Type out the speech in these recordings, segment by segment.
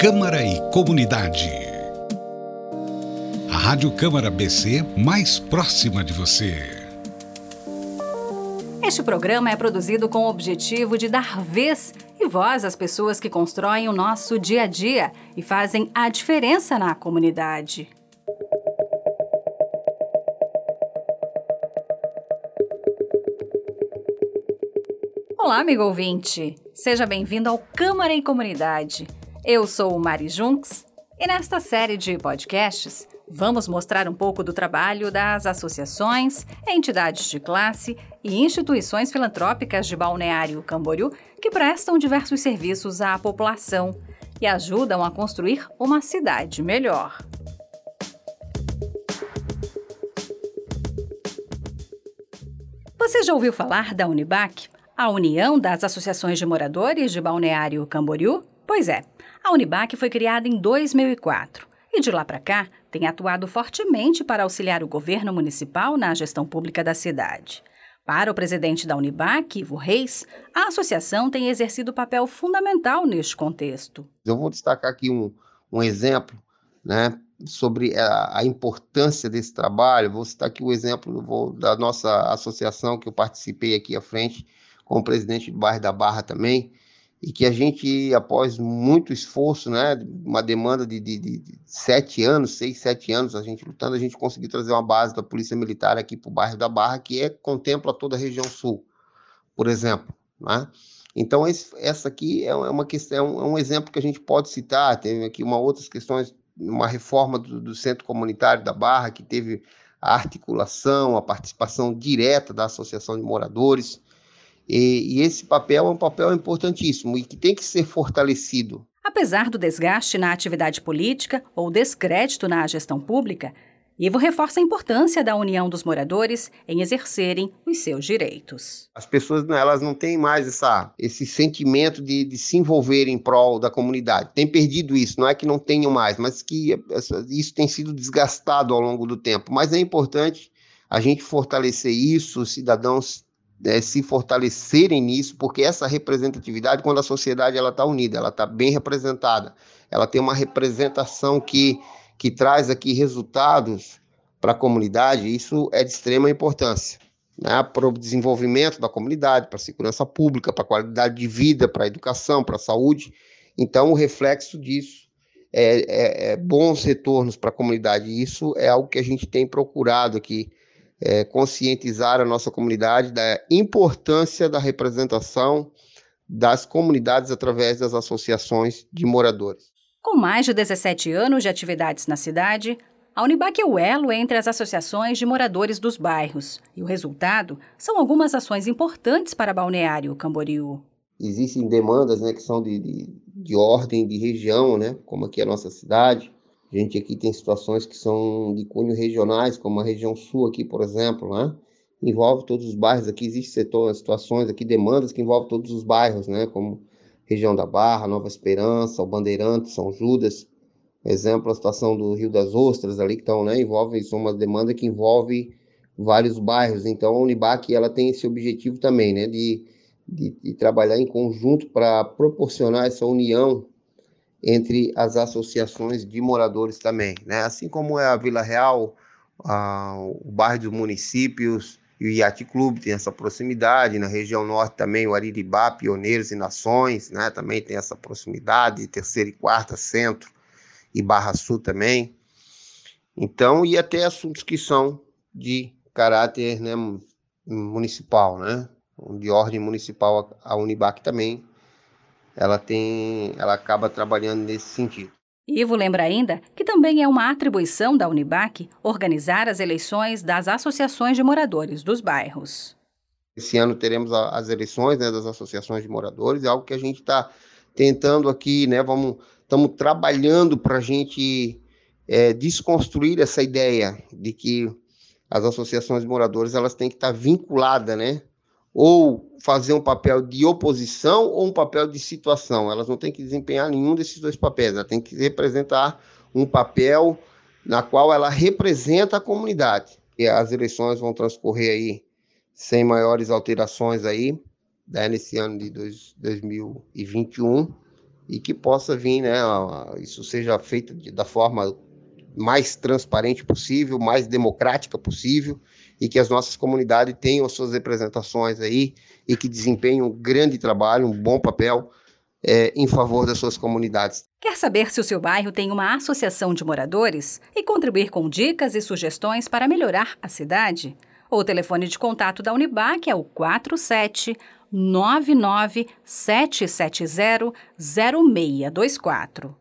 Câmara e Comunidade. A Rádio Câmara BC mais próxima de você. Este programa é produzido com o objetivo de dar vez e voz às pessoas que constroem o nosso dia a dia e fazem a diferença na comunidade. Olá, amigo ouvinte! Seja bem-vindo ao Câmara em Comunidade. Eu sou Mari Junks e nesta série de podcasts vamos mostrar um pouco do trabalho das associações, entidades de classe e instituições filantrópicas de Balneário Camboriú que prestam diversos serviços à população e ajudam a construir uma cidade melhor. Você já ouviu falar da Unibac, a União das Associações de Moradores de Balneário Camboriú? Pois é, a Unibac foi criada em 2004 e de lá para cá tem atuado fortemente para auxiliar o governo municipal na gestão pública da cidade. Para o presidente da Unibac, Ivo Reis, a associação tem exercido papel fundamental neste contexto. Eu vou destacar aqui um, um exemplo né, sobre a, a, importância desse trabalho. Vou citar aqui o exemplo vou, da nossa associação que eu participei aqui à frente, como presidente do bairro da Barra também, e que a gente, após muito esforço, né, uma demanda de, de, de, sete anos, seis, sete anos, a gente lutando, a gente conseguiu trazer uma base da Polícia Militar aqui para o bairro da Barra, que é, contempla toda a região sul, por exemplo. Né? Então, esse, essa aqui é uma questão, é um, é um, exemplo que a gente pode citar. Tem aqui uma outras questões, uma reforma do, do centro comunitário da Barra, que teve a articulação, a participação direta da Associação de Moradores e, e esse papel é um papel importantíssimo e que tem que ser fortalecido. Apesar do desgaste na atividade política ou descrédito na gestão pública, Ivo reforça a importância da união dos moradores em exercerem os seus direitos. As pessoas né, elas não têm mais essa, esse sentimento de, de se envolver em prol da comunidade. Tem perdido isso, não é que não tenham mais, mas que isso tem sido desgastado ao longo do tempo. Mas é importante a gente fortalecer isso, os cidadãos é, se fortalecerem nisso, porque essa representatividade, quando a sociedade ela está unida, ela está bem representada, ela tem uma representação que, que traz aqui resultados para a comunidade, isso é de extrema importância. Né, para o desenvolvimento da comunidade, para a segurança pública, para a qualidade de vida, para a educação, para a saúde. Então, o reflexo disso é, é, é bons retornos para a comunidade. Isso é algo que a gente tem procurado aqui é, conscientizar a nossa comunidade da importância da representação das comunidades através das associações de moradores. Com mais de 17 anos de atividades na cidade, a Unibac é o elo entre as associações de moradores dos bairros. E o resultado são algumas ações importantes para Balneário Camboriú. Existem demandas né, que são de, de, de ordem de região, né, como aqui a nossa cidade, a gente aqui tem situações que são de cunho regionais, como a região sul aqui, por exemplo, né? Envolve todos os bairros aqui, existem situações aqui, demandas que envolvem todos os bairros, né? Como região da Barra, Nova Esperança, o Bandeirante, São Judas. Exemplo, a situação do Rio das Ostras ali, que estão, né? Envolve, isso é uma demanda que envolve vários bairros. Então, a Unibac, ela tem esse objetivo também, né? De, de, de trabalhar em conjunto para proporcionar essa união entre as associações de moradores também, né? Assim como é a Vila Real, a, o bairro dos municípios e o Iate Clube tem essa proximidade, na região norte também o Ariribá, Pioneiros e Nações, né? Também tem essa proximidade, terceira e quarta, centro e Barra Sul também. Então, e até assuntos que são de caráter né, municipal, né? De ordem municipal, a Unibac também ela tem, ela acaba trabalhando nesse sentido. Ivo lembra ainda que também é uma atribuição da Unibac organizar as eleições das associações de moradores dos bairros. Esse ano teremos as eleições né, das associações de moradores, é algo que a gente está tentando aqui, né? Vamos, estamos trabalhando para a gente é, desconstruir essa ideia de que as associações de moradores elas têm que estar vinculadas, né, ou fazer um papel de oposição ou um papel de situação. Elas não têm que desempenhar nenhum desses dois papéis. Ela tem que representar um papel na qual ela representa a comunidade. E as eleições vão transcorrer aí sem maiores alterações aí, né, nesse ano de dois, 2021. e que possa vir, né, isso seja feito da forma mais transparente possível, mais democrática possível e que as nossas comunidades tenham as suas representações aí e que desempenhem um grande trabalho, um bom papel é, em favor das suas comunidades. Quer saber se o seu bairro tem uma associação de moradores e contribuir com dicas e sugestões para melhorar a cidade? O telefone de contato da Unibac é o 47 99 770 0624.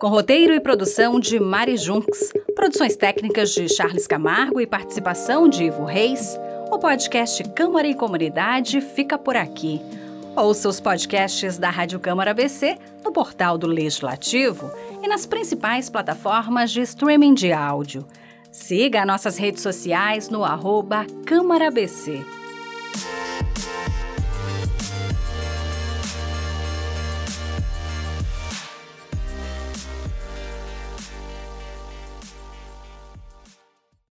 com roteiro e produção de Mari Junks, produções técnicas de Charles Camargo e participação de Ivo Reis, o podcast Câmara e Comunidade fica por aqui. Ouça os podcasts da Rádio Câmara BC no portal do Legislativo e nas principais plataformas de streaming de áudio. Siga nossas redes sociais no arroba Câmara ABC.